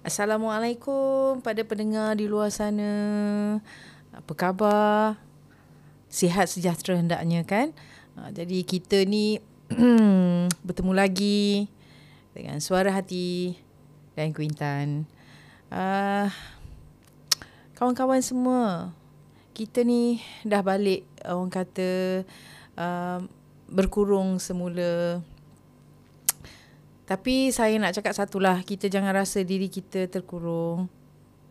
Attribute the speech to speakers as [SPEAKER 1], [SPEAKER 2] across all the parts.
[SPEAKER 1] Assalamualaikum pada pendengar di luar sana. Apa khabar? Sihat sejahtera hendaknya kan? Uh, jadi kita ni bertemu lagi dengan suara hati dan Quintan. Uh, kawan-kawan semua, kita ni dah balik orang kata uh, berkurung semula tapi saya nak cakap satulah, kita jangan rasa diri kita terkurung.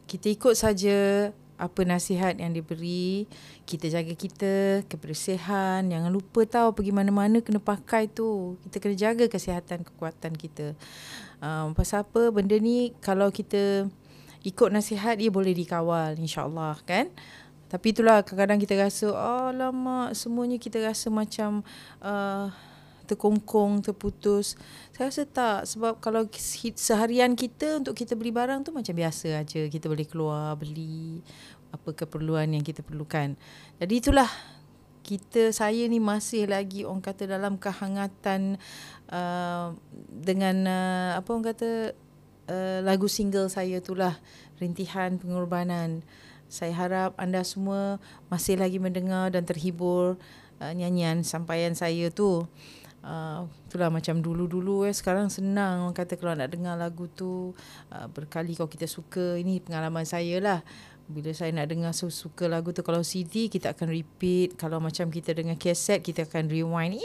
[SPEAKER 1] Kita ikut saja apa nasihat yang diberi. Kita jaga kita, kebersihan. Jangan lupa tahu pergi mana-mana kena pakai tu. Kita kena jaga kesihatan, kekuatan kita. Um, pasal apa benda ni kalau kita ikut nasihat dia boleh dikawal insyaAllah kan. Tapi itulah kadang-kadang kita rasa, oh lama semuanya kita rasa macam... Uh, terkongkong, terputus. Saya rasa tak sebab kalau seharian kita untuk kita beli barang tu macam biasa aja. Kita boleh keluar beli apa keperluan yang kita perlukan. Jadi itulah kita saya ni masih lagi orang kata dalam kehangatan uh, dengan uh, apa orang kata uh, lagu single saya itulah rintihan pengorbanan. Saya harap anda semua masih lagi mendengar dan terhibur uh, nyanyian sampaian saya tu. Uh, itulah macam dulu-dulu eh sekarang senang. Orang kata kalau nak dengar lagu tu uh, berkali kalau kita suka ini pengalaman saya lah. Bila saya nak dengar suka lagu tu kalau CD kita akan repeat. Kalau macam kita dengar kaset kita akan rewind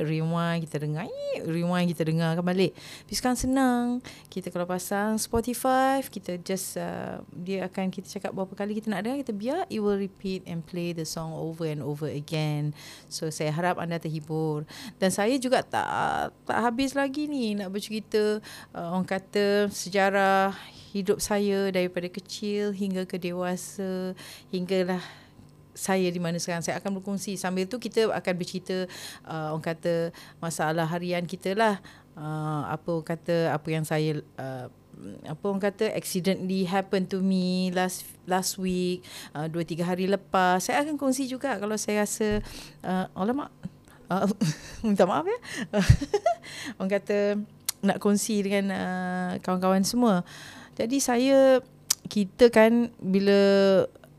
[SPEAKER 1] rewind kita dengar rewind kita dengar kan balik. Tapi sekarang senang. Kita kalau pasang Spotify kita just uh, dia akan kita cakap berapa kali kita nak dengar kita biar it will repeat and play the song over and over again. So saya harap anda terhibur. Dan saya juga tak tak habis lagi ni nak bercerita uh, orang kata sejarah hidup saya daripada kecil hingga ke dewasa hinggalah saya di mana sekarang. Saya akan berkongsi. Sambil tu kita akan bercerita uh, orang kata masalah harian kita lah. Uh, apa kata apa yang saya uh, apa orang kata accidentally happen to me last last week uh, dua tiga hari lepas. Saya akan kongsi juga kalau saya rasa uh, alamak uh, minta maaf ya. Orang kata nak kongsi dengan uh, kawan-kawan semua. Jadi saya kita kan bila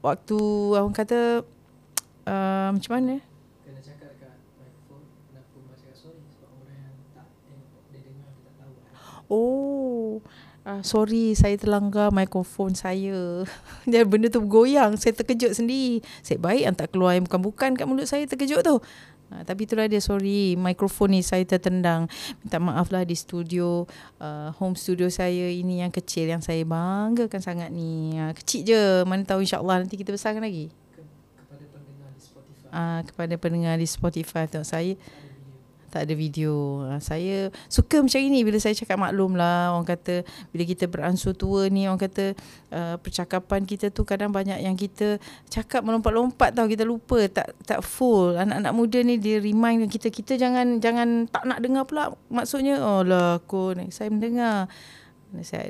[SPEAKER 1] waktu orang kata uh, macam mana? Kena cakap dekat mikrofon kenapa macam sorry sebab orang yang tak tengok dia dengar dia tak tahu. Oh. Uh, sorry saya terlanggar mikrofon saya Dan benda tu bergoyang Saya terkejut sendiri Saya baik yang tak keluar yang bukan-bukan kat mulut saya terkejut tu uh, Tapi itulah dia sorry Mikrofon ni saya tertendang. Minta maaf lah di studio uh, Home studio saya ini yang kecil Yang saya banggakan sangat ni. Uh, Kecil je Mana tahu insyaAllah nanti kita besarkan lagi. Uh, kepada pendengar di Spotify. Tengok saya tak ada video. Uh, saya suka macam ini bila saya cakap maklum lah. Orang kata bila kita beransur tua ni orang kata uh, percakapan kita tu kadang banyak yang kita cakap melompat-lompat tau kita lupa tak tak full. Anak-anak muda ni dia remind kita kita jangan jangan tak nak dengar pula. Maksudnya oh lah aku saya mendengar. Saya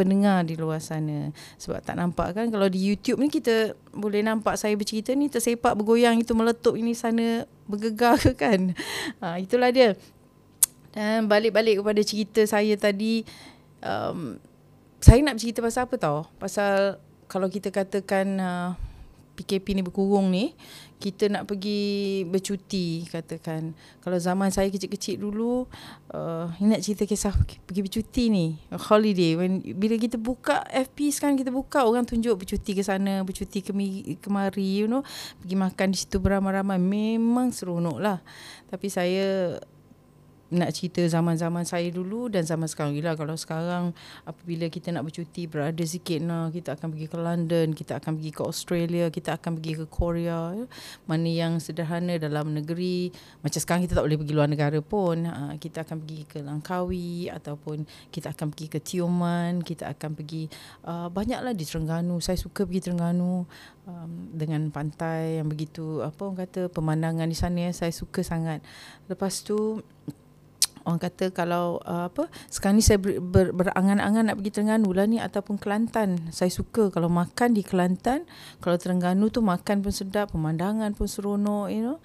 [SPEAKER 1] pendengar di luar sana. Sebab tak nampak kan kalau di YouTube ni kita boleh nampak saya bercerita ni tersepak bergoyang itu meletup ini sana bergegar ke kan? Ha, itulah dia. Dan balik-balik kepada cerita saya tadi um, saya nak bercerita pasal apa tau? Pasal kalau kita katakan uh, PKP ni berkurung ni kita nak pergi bercuti katakan. Kalau zaman saya kecil-kecil dulu uh, nak cerita kisah pergi bercuti ni holiday. When bila kita buka FP sekarang kita buka orang tunjuk bercuti ke sana bercuti ke kemari you know. Pergi makan di situ beramai-ramai. Memang seronok lah. Tapi saya nak cerita zaman-zaman saya dulu dan zaman sekarang. Gila kalau sekarang apabila kita nak bercuti berada sikit nah kita akan pergi ke London kita akan pergi ke Australia kita akan pergi ke Korea ya. mana yang sederhana dalam negeri. Macam sekarang kita tak boleh pergi luar negara pun. Ha, kita akan pergi ke Langkawi ataupun kita akan pergi ke Tioman kita akan pergi uh, banyaklah di Terengganu. Saya suka pergi Terengganu um, dengan pantai yang begitu apa orang kata pemandangan di sana ya, saya suka sangat. Lepas tu orang kata kalau uh, apa sekarang ni saya ber, ber, berangan-angan nak pergi Terengganu lah ni ataupun Kelantan saya suka kalau makan di Kelantan kalau Terengganu tu makan pun sedap pemandangan pun seronok you know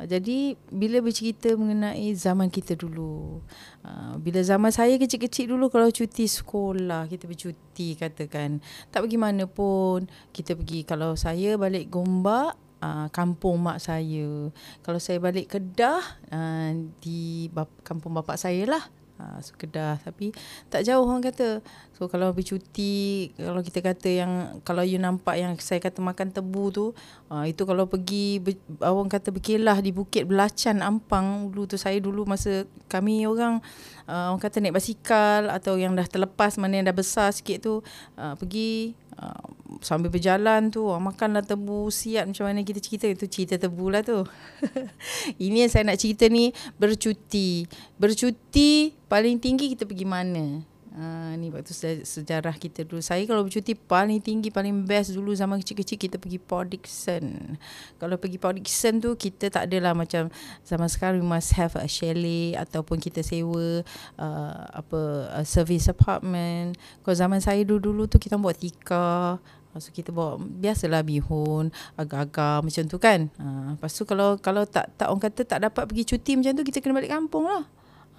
[SPEAKER 1] Uh, jadi bila bercerita mengenai zaman kita dulu. Uh, bila zaman saya kecil-kecil dulu kalau cuti sekolah, kita bercuti katakan. Tak pergi mana pun, kita pergi kalau saya balik Gombak Uh, kampung mak saya. Kalau saya balik Kedah uh, di bap- kampung bapak saya lah. Ha, so Kedah tapi tak jauh orang kata. So kalau bercuti kalau kita kata yang kalau you nampak yang saya kata makan tebu tu uh, itu kalau pergi ber, orang kata berkelah di Bukit Belacan Ampang dulu tu saya dulu masa kami orang uh, orang kata naik basikal atau yang dah terlepas mana yang dah besar sikit tu uh, pergi uh, sambil berjalan tu makanlah tebu siap macam mana kita cerita itu cerita tebu lah tu. Ini yang saya nak cerita ni bercuti. Bercuti paling tinggi kita pergi mana? Ha, ni waktu sejarah kita dulu. Saya kalau bercuti paling tinggi, paling best dulu zaman kecil-kecil kita pergi Port Dickson. Kalau pergi Port Dickson tu kita tak adalah macam zaman sekarang we must have a chalet ataupun kita sewa uh, apa service apartment. Kalau zaman saya dulu-dulu tu kita buat tika. So kita bawa biasalah bihun, agak-agak macam tu kan. Ha, lepas tu kalau kalau tak tak orang kata tak dapat pergi cuti macam tu kita kena balik kampung lah.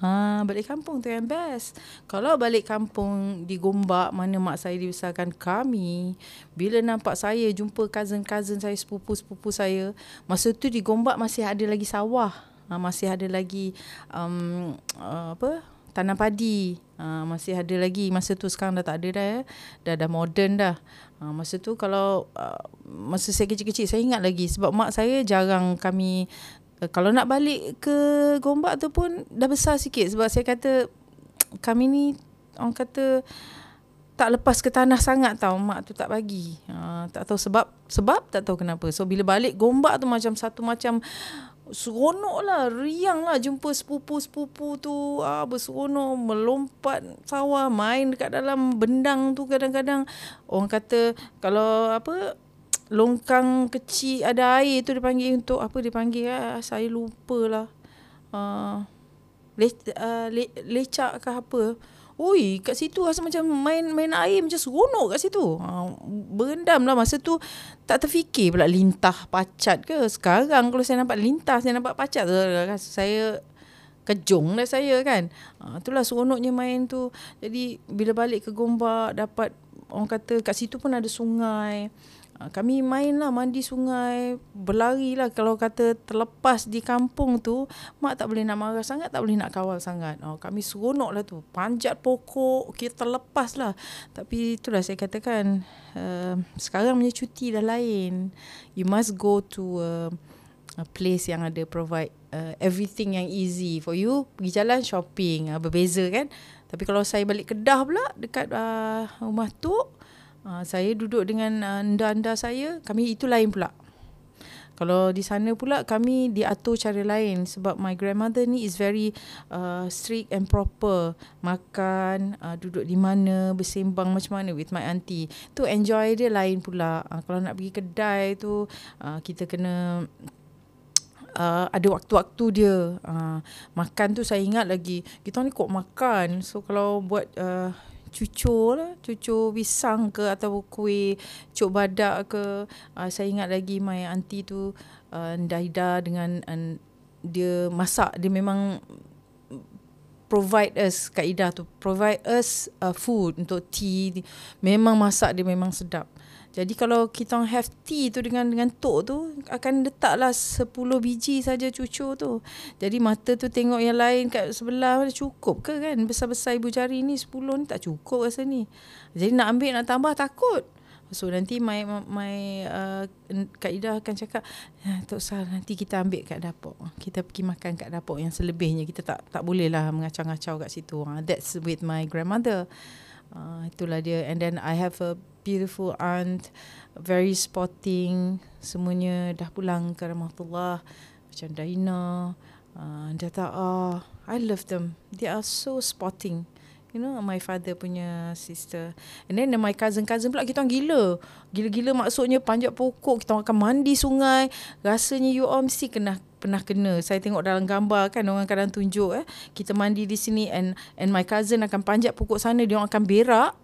[SPEAKER 1] Ha, balik kampung tu yang best. Kalau balik kampung di Gombak mana mak saya dibesarkan kami, bila nampak saya jumpa cousin-cousin saya, sepupu-sepupu saya, masa tu di Gombak masih ada lagi sawah. Ha, masih ada lagi um, uh, apa? tanam padi. Ha, masih ada lagi masa tu sekarang dah tak ada dah ya. Dah dah moden dah. Ha, masa tu kalau uh, masa saya kecil-kecil saya ingat lagi sebab mak saya jarang kami Eh, kalau nak balik ke Gombak tu pun dah besar sikit sebab saya kata kami ni orang kata tak lepas ke tanah sangat tau mak tu tak bagi. Ha, tak tahu sebab sebab tak tahu kenapa. So bila balik Gombak tu macam satu macam seronok lah, riang lah jumpa sepupu-sepupu tu ah, berseronok, melompat sawah, main dekat dalam bendang tu kadang-kadang. Orang kata kalau apa longkang kecil ada air tu dipanggil untuk apa dipanggil ah saya lupalah. Uh, le, uh, le, lecak ke apa Ui, kat situ rasa macam main main air macam seronok kat situ. Ha, berendam lah masa tu tak terfikir pula lintah pacat ke. Sekarang kalau saya nampak lintah, saya nampak pacat tu. Saya kejung lah saya kan. Ha, itulah seronoknya main tu. Jadi bila balik ke Gombak dapat orang kata kat situ pun ada sungai. Ah, kami main lah mandi sungai, berlari lah kalau kata terlepas di kampung tu, mak tak boleh nak marah sangat, tak boleh nak kawal sangat. Oh, kami seronok lah tu, panjat pokok, kita terlepas lah. Tapi itulah saya katakan, uh, sekarang punya cuti dah lain. You must go to a, a place yang ada provide uh, everything yang easy for you. Pergi jalan shopping, uh, berbeza kan. Tapi kalau saya balik Kedah pula, dekat uh, rumah tu, Uh, saya duduk dengan uh, anda-anda saya, kami itu lain pula. Kalau di sana pula kami diatur cara lain sebab my grandmother ni is very uh, strict and proper. Makan, uh, duduk di mana, bersembang macam mana with my auntie. Tu enjoy dia lain pula. Uh, kalau nak pergi kedai tu, uh, kita kena Uh, ada waktu-waktu dia uh, makan tu saya ingat lagi kita ni kok makan so kalau buat uh, cucur lah cucur pisang ke atau kuih cuk badak ke. Uh, saya ingat lagi my auntie tu uh, Daida dengan uh, dia masak dia memang provide us Kak Ida tu provide us uh, food untuk tea. Memang masak dia memang sedap jadi kalau kita have tea tu dengan dengan tok tu akan letaklah 10 biji saja cucu tu. Jadi mata tu tengok yang lain kat sebelah cukup ke kan? Besar-besar ibu jari ni 10 ni tak cukup rasa ni. Jadi nak ambil nak tambah takut. So nanti my my uh, Kak Ida akan cakap ya, tak usah nanti kita ambil kat dapur. Kita pergi makan kat dapur yang selebihnya kita tak tak boleh lah mengacau-ngacau kat situ. Uh, that's with my grandmother. Uh, itulah dia and then I have a beautiful aunt, very sporting, semuanya dah pulang ke rahmatullah. Macam Daina, uh, Data I love them. They are so sporting. You know, my father punya sister. And then my cousin-cousin pula kita orang gila. Gila-gila maksudnya panjat pokok, kita orang akan mandi sungai. Rasanya you all mesti kena pernah kena. Saya tengok dalam gambar kan orang kadang tunjuk eh. Kita mandi di sini and and my cousin akan panjat pokok sana, dia orang akan berak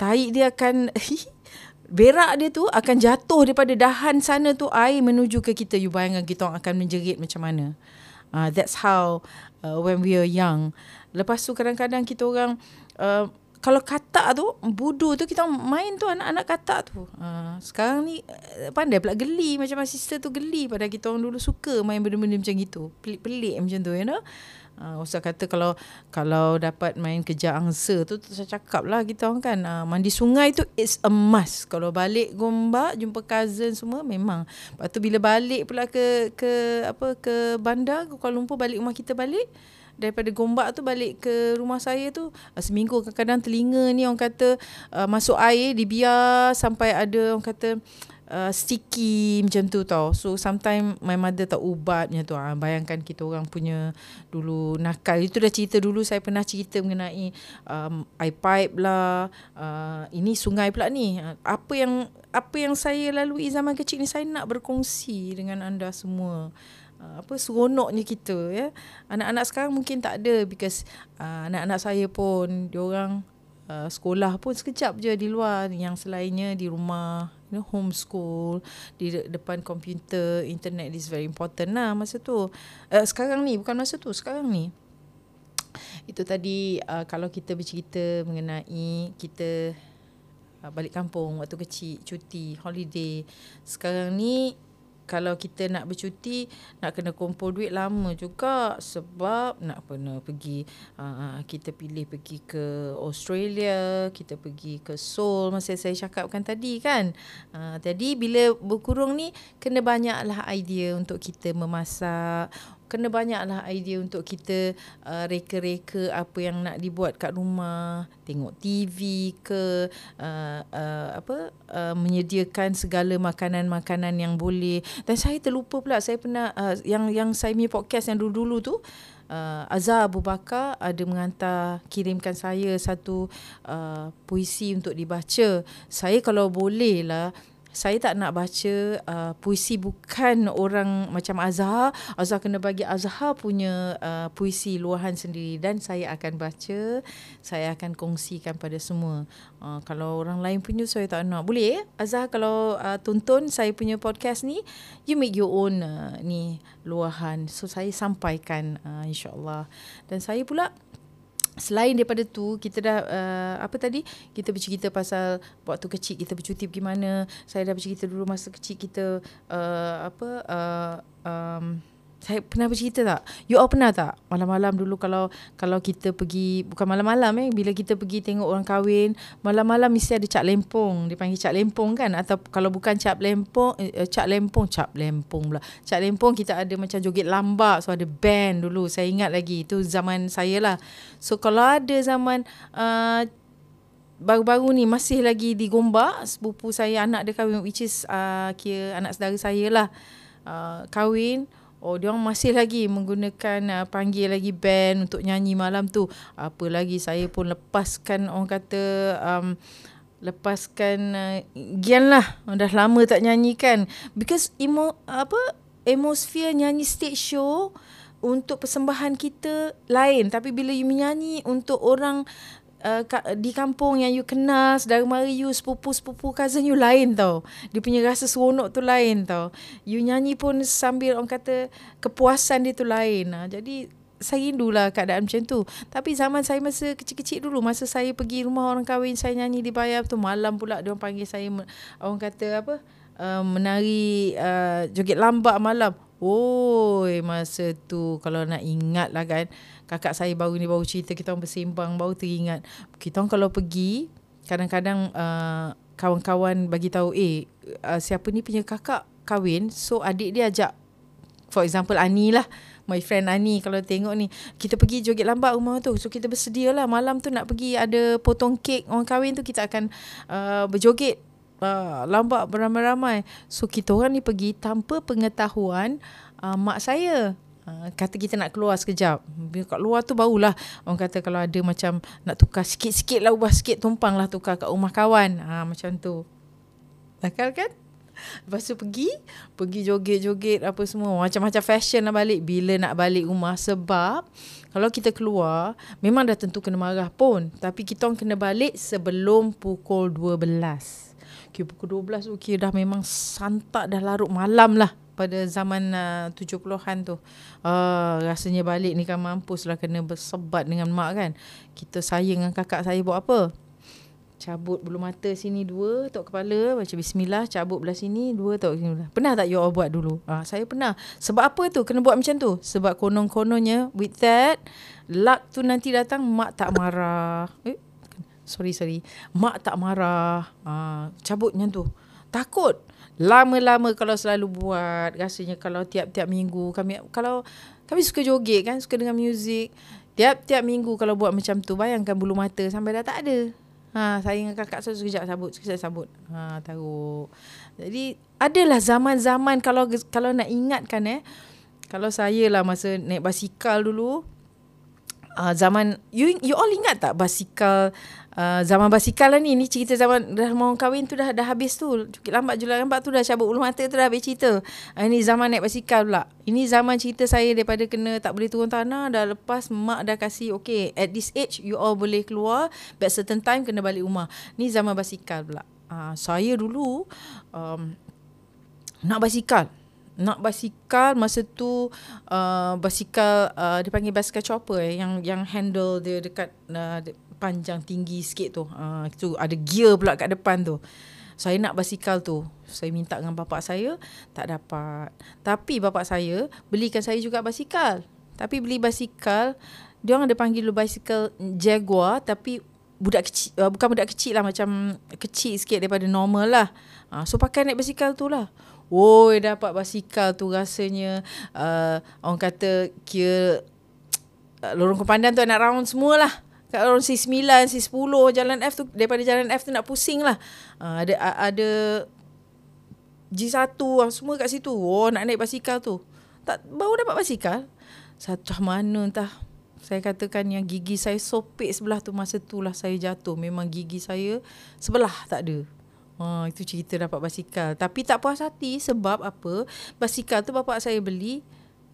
[SPEAKER 1] tahi dia akan berak dia tu akan jatuh daripada dahan sana tu air menuju ke kita. You bayangkan kita akan menjerit macam mana. Uh, that's how uh, when we are young. Lepas tu kadang-kadang kita orang uh, kalau katak tu budu tu kita main tu anak-anak katak tu. Uh, sekarang ni uh, pandai pula geli macam my sister tu geli pada kita orang dulu suka main benda-benda macam gitu. Pelik-pelik macam tu you know. Uh, usah kata kalau kalau dapat main kejar angsa tu saya cakap lah kita orang kan. Uh, mandi sungai tu it's a must. Kalau balik gombak jumpa cousin semua memang. Lepas tu bila balik pula ke ke apa ke bandar ke Kuala Lumpur balik rumah kita balik daripada Gombak tu balik ke rumah saya tu uh, seminggu kadang-kadang telinga ni orang kata uh, masuk air dibiar sampai ada orang kata uh, sticky macam tu tau. So sometimes my mother tak ubatnya tu. Uh, bayangkan kita orang punya dulu nakal. Itu dah cerita dulu saya pernah cerita mengenai um, air pipe lah. Uh, ini sungai pula ni. Uh, apa yang apa yang saya lalui zaman kecil ni saya nak berkongsi dengan anda semua. Ah, apa seronoknya kita ya anak-anak sekarang mungkin tak ada because uh, anak-anak saya pun dia orang uh, sekolah pun sekejap je di luar yang selainnya di rumah you know homeschool di de- depan komputer internet is very important lah masa tu. Uh, sekarang ni bukan masa tu sekarang ni. Itu tadi uh, kalau kita bercerita mengenai kita uh, balik kampung waktu kecil cuti holiday. Sekarang ni kalau kita nak bercuti nak kena kumpul duit lama juga sebab nak pernah pergi uh, kita pilih pergi ke Australia kita pergi ke Seoul masa saya cakapkan tadi kan. Uh, jadi bila berkurung ni kena banyaklah idea untuk kita memasak kena banyaklah idea untuk kita uh, reka-reka apa yang nak dibuat kat rumah tengok TV ke uh, uh, apa uh, menyediakan segala makanan-makanan yang boleh. Dan saya terlupa pula saya pernah uh, yang yang saya punya podcast yang dulu-dulu tu uh, Azhar Abu Bakar ada mengantar kirimkan saya satu uh, puisi untuk dibaca. Saya kalau boleh lah saya tak nak baca uh, puisi bukan orang macam Azhar. Azhar kena bagi Azhar punya uh, puisi luahan sendiri dan saya akan baca, saya akan kongsikan pada semua. Uh, kalau orang lain punya saya tak nak. Boleh ya? Azhar kalau uh, tonton saya punya podcast ni, you make your own uh, ni luahan. So saya sampaikan uh, insya-Allah. Dan saya pula Selain daripada tu kita dah uh, apa tadi? Kita bercerita pasal waktu kecil kita bercuti pergi mana. Saya dah bercerita dulu masa kecil kita uh, apa uh, um, saya pernah bercerita tak? You all pernah tak? Malam-malam dulu kalau kalau kita pergi bukan malam-malam eh bila kita pergi tengok orang kahwin, malam-malam mesti ada cap lempong. Dipanggil cap lempong kan atau kalau bukan cap lempong eh, cap lempong, cap lempong pula. Cap lempong kita ada macam joget lambak, so ada band dulu. Saya ingat lagi itu zaman saya lah. So kalau ada zaman uh, baru-baru ni masih lagi di Gombak, sepupu saya anak dia kahwin which is uh, kira anak saudara saya lah. Uh, kahwin Oh, dia orang masih lagi menggunakan uh, panggil lagi band untuk nyanyi malam tu. Apa lagi saya pun lepaskan orang kata um, lepaskan uh, gian lah. Dah lama tak nyanyikan. Because emo, apa atmosphere nyanyi stage show untuk persembahan kita lain. Tapi bila you menyanyi untuk orang uh, di kampung yang you kenal, saudara mara you, sepupu-sepupu cousin you lain tau. Dia punya rasa seronok tu lain tau. You nyanyi pun sambil orang kata kepuasan dia tu lain. Uh, jadi saya rindulah keadaan macam tu. Tapi zaman saya masa kecil-kecil dulu, masa saya pergi rumah orang kahwin, saya nyanyi dibayar tu malam pula dia orang panggil saya orang kata apa? Uh, menari uh, joget lambak malam. Oi, masa tu kalau nak ingat lah kan kakak saya baru ni baru cerita kita orang bersembang baru teringat. Kita orang kalau pergi kadang-kadang uh, kawan-kawan bagi tahu eh uh, siapa ni punya kakak kahwin? So adik dia ajak for example Ani lah my friend Ani kalau tengok ni. Kita pergi joget lambat rumah tu. So kita bersedia lah. Malam tu nak pergi ada potong kek orang kahwin tu kita akan uh, berjoget uh, lambat beramai-ramai. So kita orang ni pergi tanpa pengetahuan uh, mak saya Ah, kata kita nak keluar sekejap. Kat luar tu barulah orang kata kalau ada macam nak tukar sikit-sikit lah ubah sikit tumpang lah tukar kat rumah kawan. Ha, macam tu. Nakal kan? Lepas tu pergi, pergi joget-joget apa semua. Macam-macam fashion lah balik bila nak balik rumah. Sebab kalau kita keluar, memang dah tentu kena marah pun. Tapi kita orang kena balik sebelum pukul 12. Okay, pukul 12 okay, dah memang santak dah larut malam lah pada zaman uh, 70-an tu. Uh, rasanya balik ni kan mampus lah kena bersebat dengan mak kan. Kita sayang dengan kakak saya buat apa? cabut bulu mata sini dua tok kepala baca bismillah cabut belah sini dua tok bismillah pernah tak you all buat dulu? Ah saya pernah. Sebab apa tu? Kena buat macam tu? Sebab konon-kononnya with that luck tu nanti datang mak tak marah. Eh sorry sorry. Mak tak marah. Ah cabut macam tu. Takut lama-lama kalau selalu buat rasanya kalau tiap-tiap minggu kami kalau kami suka joget kan suka dengan muzik tiap-tiap minggu kalau buat macam tu bayangkan bulu mata sampai dah tak ada Ha, saya dengan kakak saya sekejap sabut, sekejap sabut. Ha, taruh. Jadi, adalah zaman-zaman kalau kalau nak ingatkan eh. Kalau saya lah masa naik basikal dulu. Uh, zaman, you you all ingat tak basikal Uh, zaman basikal lah ni ni cerita zaman dah mau kahwin tu dah dah habis tu. Cukup lambat jual lambat tu dah cabut ulu mata tu dah habis cerita. Uh, ini zaman naik basikal pula. Ini zaman cerita saya daripada kena tak boleh turun tanah dah lepas mak dah kasih okay at this age you all boleh keluar but certain time kena balik rumah. Ni zaman basikal pula. Uh, saya dulu um, nak basikal nak basikal masa tu uh, basikal uh, dipanggil basikal chopper eh, yang yang handle dia dekat uh, panjang tinggi sikit tu. Uh, tu ada gear pula kat depan tu. Saya nak basikal tu. Saya minta dengan bapak saya, tak dapat. Tapi bapak saya belikan saya juga basikal. Tapi beli basikal, dia orang ada panggil lu basikal Jaguar tapi budak kecil uh, bukan budak kecil lah macam kecil sikit daripada normal lah. Uh, so pakai naik basikal tu lah. Woi dapat basikal tu rasanya uh, orang kata kira uh, lorong kepandan tu nak round semua lah. Kat orang C9, C10 jalan F tu daripada jalan F tu nak pusing lah. Uh, ada ada G1 lah semua kat situ. Oh nak naik basikal tu. Tak baru dapat basikal. Satu mana entah. Saya katakan yang gigi saya sopek sebelah tu masa tu lah saya jatuh. Memang gigi saya sebelah tak ada. Ha, itu cerita dapat basikal. Tapi tak puas hati sebab apa? Basikal tu bapak saya beli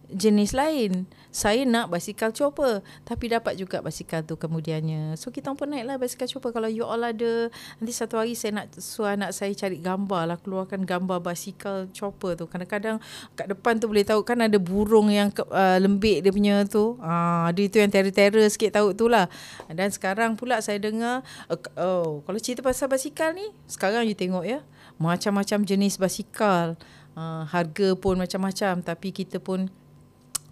[SPEAKER 1] jenis lain. Saya nak basikal chopper tapi dapat juga basikal tu kemudiannya. So kita pun naiklah basikal chopper kalau you all ada nanti satu hari saya nak suruh anak saya cari gambar lah keluarkan gambar basikal chopper tu. Kadang-kadang kat depan tu boleh tahu kan ada burung yang uh, lembik dia punya tu. Ah uh, ada itu yang terror-terror sikit tahu tu lah. Dan sekarang pula saya dengar uh, oh kalau cerita pasal basikal ni sekarang you tengok ya macam-macam jenis basikal. Uh, harga pun macam-macam tapi kita pun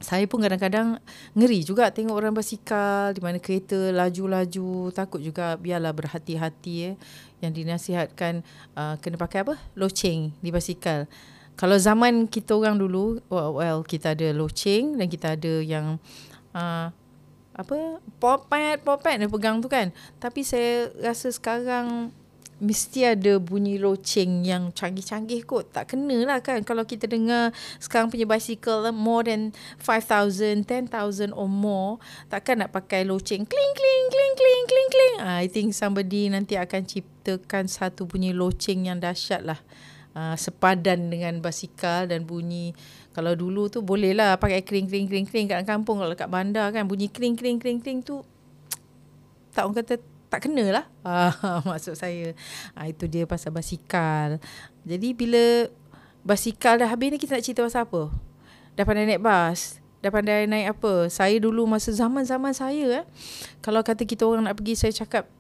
[SPEAKER 1] saya pun kadang-kadang ngeri juga tengok orang basikal di mana kereta laju-laju takut juga biarlah berhati-hati eh yang dinasihatkan uh, kena pakai apa? Loceng di basikal. Kalau zaman kita orang dulu well, well kita ada loceng dan kita ada yang uh, apa popet popet dia pegang tu kan. Tapi saya rasa sekarang mesti ada bunyi loceng yang canggih-canggih kot. Tak kena lah kan kalau kita dengar sekarang punya bicycle more than 5,000, 10,000 or more. Takkan nak pakai loceng kling, kling, kling, kling, kling, kling. Uh, I think somebody nanti akan ciptakan satu bunyi loceng yang dahsyat lah. Uh, sepadan dengan basikal dan bunyi kalau dulu tu boleh lah pakai kling kling kling kling kat kampung kalau kat bandar kan bunyi kling kling kling kling tu tak orang kata tak kena lah uh, maksud saya uh, itu dia pasal basikal. Jadi bila basikal dah habis ni kita nak cerita pasal apa? Dah pandai naik bas? Dah pandai naik apa? Saya dulu masa zaman-zaman saya eh, kalau kata kita orang nak pergi saya cakap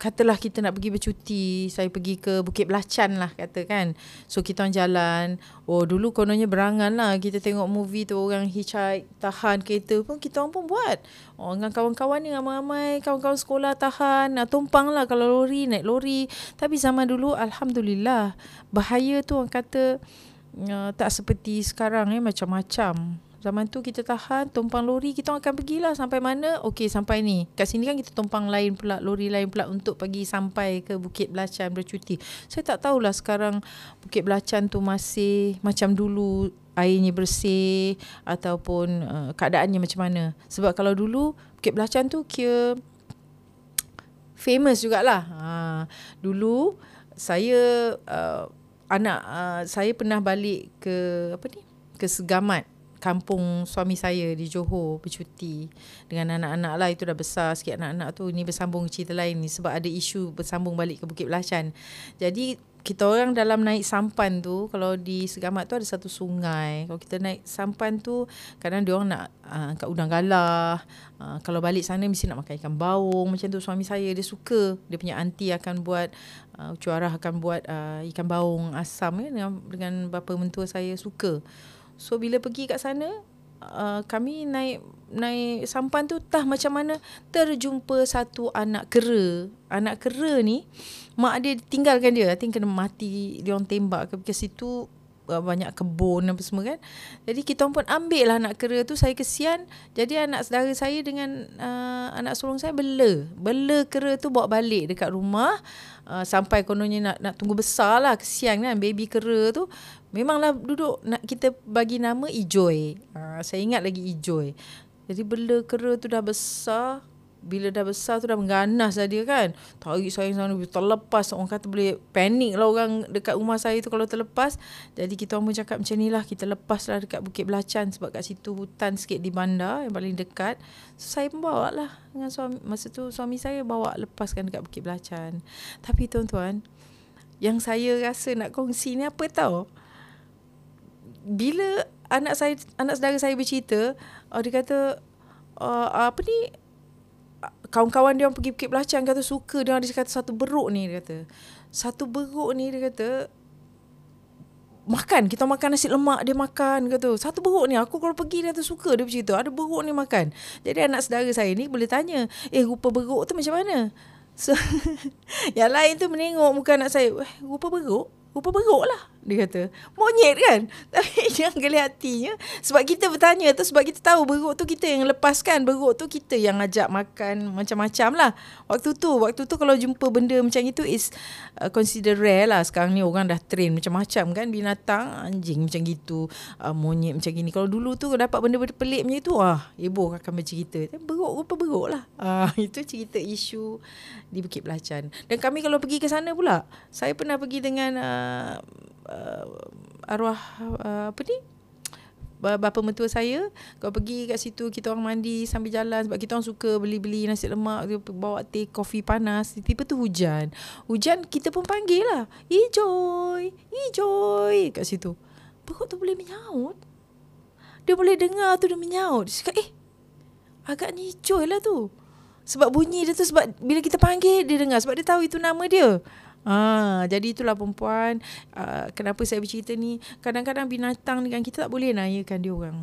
[SPEAKER 1] katalah kita nak pergi bercuti, saya pergi ke Bukit Belacan lah kata kan. So kita orang jalan, oh dulu kononnya berangan lah kita tengok movie tu orang hitchhike, tahan kereta pun kita orang pun buat. Oh dengan kawan-kawan ni ramai-ramai, kawan-kawan sekolah tahan, nah, tumpang lah kalau lori, naik lori. Tapi zaman dulu Alhamdulillah, bahaya tu orang kata uh, tak seperti sekarang eh, macam-macam. Zaman tu kita tahan tumpang lori kita akan pergilah sampai mana? Okey sampai ni. Kat sini kan kita tumpang lain pula lori lain pula untuk pergi sampai ke Bukit Belacan bercuti. Saya tak tahulah sekarang Bukit Belacan tu masih macam dulu airnya bersih ataupun uh, keadaannya macam mana. Sebab kalau dulu Bukit Belacan tu kira famous jugalah. Ha, dulu saya uh, anak uh, saya pernah balik ke apa ni? Ke Segamat kampung suami saya di Johor bercuti dengan anak-anak lah. Itu dah besar sikit. Anak-anak tu ni bersambung cerita lain ni sebab ada isu bersambung balik ke Bukit Belacan. Jadi kita orang dalam naik sampan tu kalau di Segamat tu ada satu sungai. Kalau kita naik sampan tu kadang dia orang nak uh, angkat udang galah. Uh, kalau balik sana mesti nak makan ikan baung macam tu suami saya dia suka. Dia punya aunty akan buat uh, cuarah akan buat uh, ikan baung asam ya, dengan, dengan bapa mentua saya suka so bila pergi kat sana uh, kami naik naik sampan tu tah macam mana terjumpa satu anak kera. Anak kera ni mak dia tinggalkan dia. I think kena mati dia orang tembak ke ke situ uh, banyak kebun apa semua kan. Jadi kita pun ambil lah anak kera tu. Saya kesian. Jadi anak saudara saya dengan uh, anak sulung saya bela. Bela kera tu bawa balik dekat rumah. Uh, sampai kononnya nak nak tunggu besar lah. Kesian kan baby kera tu memanglah duduk nak kita bagi nama Ijoy uh, saya ingat lagi Ijoy jadi bela kera tu dah besar bila dah besar tu dah mengganas lah dia kan. Tarik saya sana terlepas. Orang kata boleh panik lah orang dekat rumah saya tu kalau terlepas. Jadi kita orang pun cakap macam ni lah. Kita lepas lah dekat Bukit Belacan sebab kat situ hutan sikit di bandar yang paling dekat. So saya pun bawa lah dengan suami. Masa tu suami saya bawa lepaskan dekat Bukit Belacan. Tapi tuan-tuan, yang saya rasa nak kongsi ni apa tau? Bila anak saya anak saudara saya bercerita, oh, dia kata, uh, apa ni, kawan-kawan dia orang pergi Bukit Belacan kata suka dia ada kata satu beruk ni dia kata. Satu beruk ni dia kata makan kita makan nasi lemak dia makan kata. Satu beruk ni aku kalau pergi dia tu suka dia bercerita. Ada beruk ni makan. Jadi anak saudara saya ni boleh tanya eh rupa beruk tu macam mana? So yang lain tu menengok muka anak saya eh rupa beruk rupa beruk lah dia kata. Monyet kan? Tapi jangan geli hatinya. Sebab kita bertanya tu sebab kita tahu beruk tu kita yang lepaskan. Beruk tu kita yang ajak makan macam-macam lah. Waktu tu waktu tu kalau jumpa benda macam itu is uh, consider rare lah. Sekarang ni orang dah train macam-macam kan binatang. Anjing macam gitu uh, monyet macam gini. Kalau dulu tu dapat benda-benda pelik macam itu ah ibu akan bercerita. Beruk rupa beruk lah. Uh, itu cerita isu di Bukit Belacan. Dan kami kalau pergi ke sana pula saya pernah pergi dengan uh, uh, arwah uh, apa ni? Bapa mentua saya kalau pergi kat situ kita orang mandi sambil jalan sebab kita orang suka beli-beli nasi lemak bawa teh kopi panas. Tiba-tiba tu hujan. Hujan kita pun panggil lah ijoy ijoy kat situ. Perut tu boleh menyaut dia boleh dengar tu dia menyaut dia cakap eh agaknya ijoy lah tu. Sebab bunyi dia tu sebab bila kita panggil dia dengar. Sebab dia tahu itu nama dia Ah, jadi itulah perempuan uh, kenapa saya bercerita ni kadang-kadang binatang dengan kita tak boleh nayakan dia orang.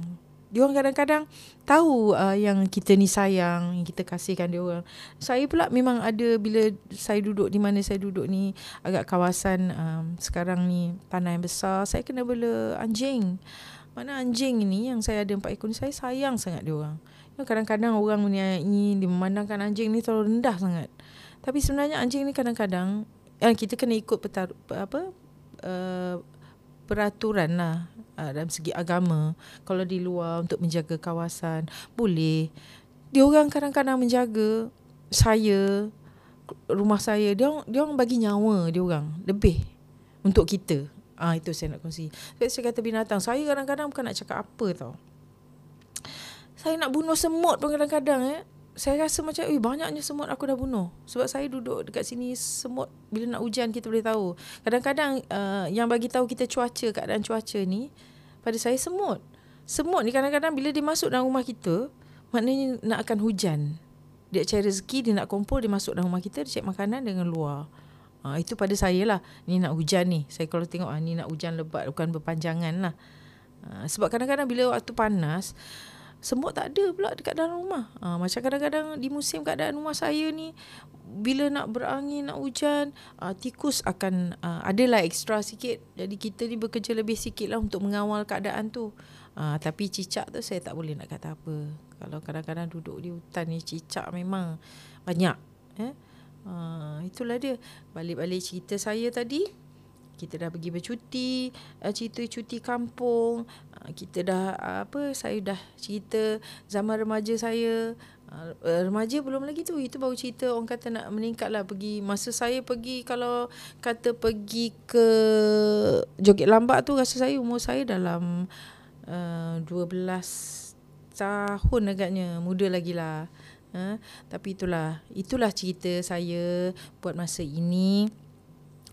[SPEAKER 1] Dia orang kadang-kadang tahu uh, yang kita ni sayang, yang kita kasihkan dia orang. Saya pula memang ada bila saya duduk di mana saya duduk ni agak kawasan um, sekarang ni tanah yang besar, saya kena bela anjing. Mana anjing ini yang saya ada empat ekor ni saya sayang sangat dia orang. Kadang-kadang orang menyanyi, dia memandangkan anjing ni terlalu rendah sangat. Tapi sebenarnya anjing ni kadang-kadang yang kita kena ikut petar, apa uh, peraturan lah uh, dalam segi agama. Kalau di luar untuk menjaga kawasan boleh. Dia orang kadang-kadang menjaga saya rumah saya dia orang, dia orang bagi nyawa dia orang lebih untuk kita. Ah itu saya nak kongsi. Saya, saya kata binatang saya kadang-kadang bukan nak cakap apa tau. Saya nak bunuh semut pun kadang-kadang eh saya rasa macam eh banyaknya semut aku dah bunuh. Sebab saya duduk dekat sini semut bila nak hujan kita boleh tahu. Kadang-kadang uh, yang bagi tahu kita cuaca keadaan cuaca ni pada saya semut. Semut ni kadang-kadang bila dia masuk dalam rumah kita maknanya nak akan hujan. Dia cari rezeki dia nak kumpul dia masuk dalam rumah kita dia cari makanan dengan luar. Uh, itu pada saya lah. Ni nak hujan ni. Saya kalau tengok ah, ni nak hujan lebat bukan berpanjangan lah. Uh, sebab kadang-kadang bila waktu panas semut tak ada pula dekat dalam rumah. Ha, macam kadang-kadang di musim keadaan rumah saya ni bila nak berangin nak hujan uh, tikus akan uh, adalah ekstra sikit. Jadi kita ni bekerja lebih sikit lah untuk mengawal keadaan tu. Uh, tapi cicak tu saya tak boleh nak kata apa. Kalau kadang-kadang duduk di hutan ni cicak memang banyak. Eh? Uh, itulah dia. Balik-balik cerita saya tadi kita dah pergi bercuti uh, cerita cuti kampung uh, kita dah uh, apa saya dah cerita zaman remaja saya. Uh, remaja belum lagi tu itu baru cerita orang kata nak meningkat lah pergi masa saya pergi kalau kata pergi ke joget lambat tu rasa saya umur saya dalam uh, 12 tahun agaknya muda lagi lah. Uh, tapi itulah itulah cerita saya buat masa ini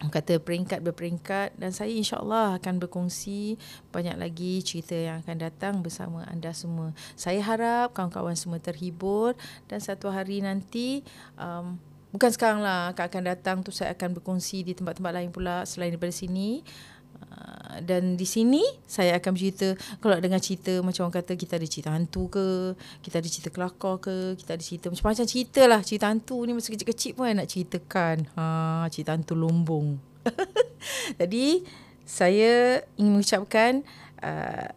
[SPEAKER 1] kata peringkat berperingkat dan saya insyaAllah akan berkongsi banyak lagi cerita yang akan datang bersama anda semua. Saya harap kawan-kawan semua terhibur dan satu hari nanti um, bukan sekarang lah akan datang tu saya akan berkongsi di tempat-tempat lain pula selain daripada sini. Ah, dan di sini saya akan bercerita kalau dengar cerita macam orang kata kita ada cerita hantu ke kita ada cerita kelakar ke kita ada cerita macam-macam cerita lah. Cerita hantu ni masa kecil-kecil pun nak ceritakan. Ha, cerita hantu lombong jadi saya ingin mengucapkan uh,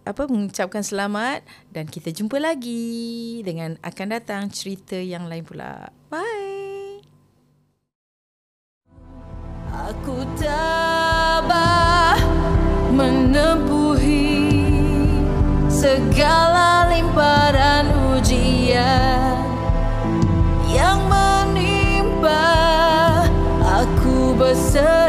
[SPEAKER 1] apa mengucapkan selamat dan kita jumpa lagi dengan akan datang cerita yang lain pula. Bye. Aku tak menempuhi segala limparan ujian yang menimpa aku berserah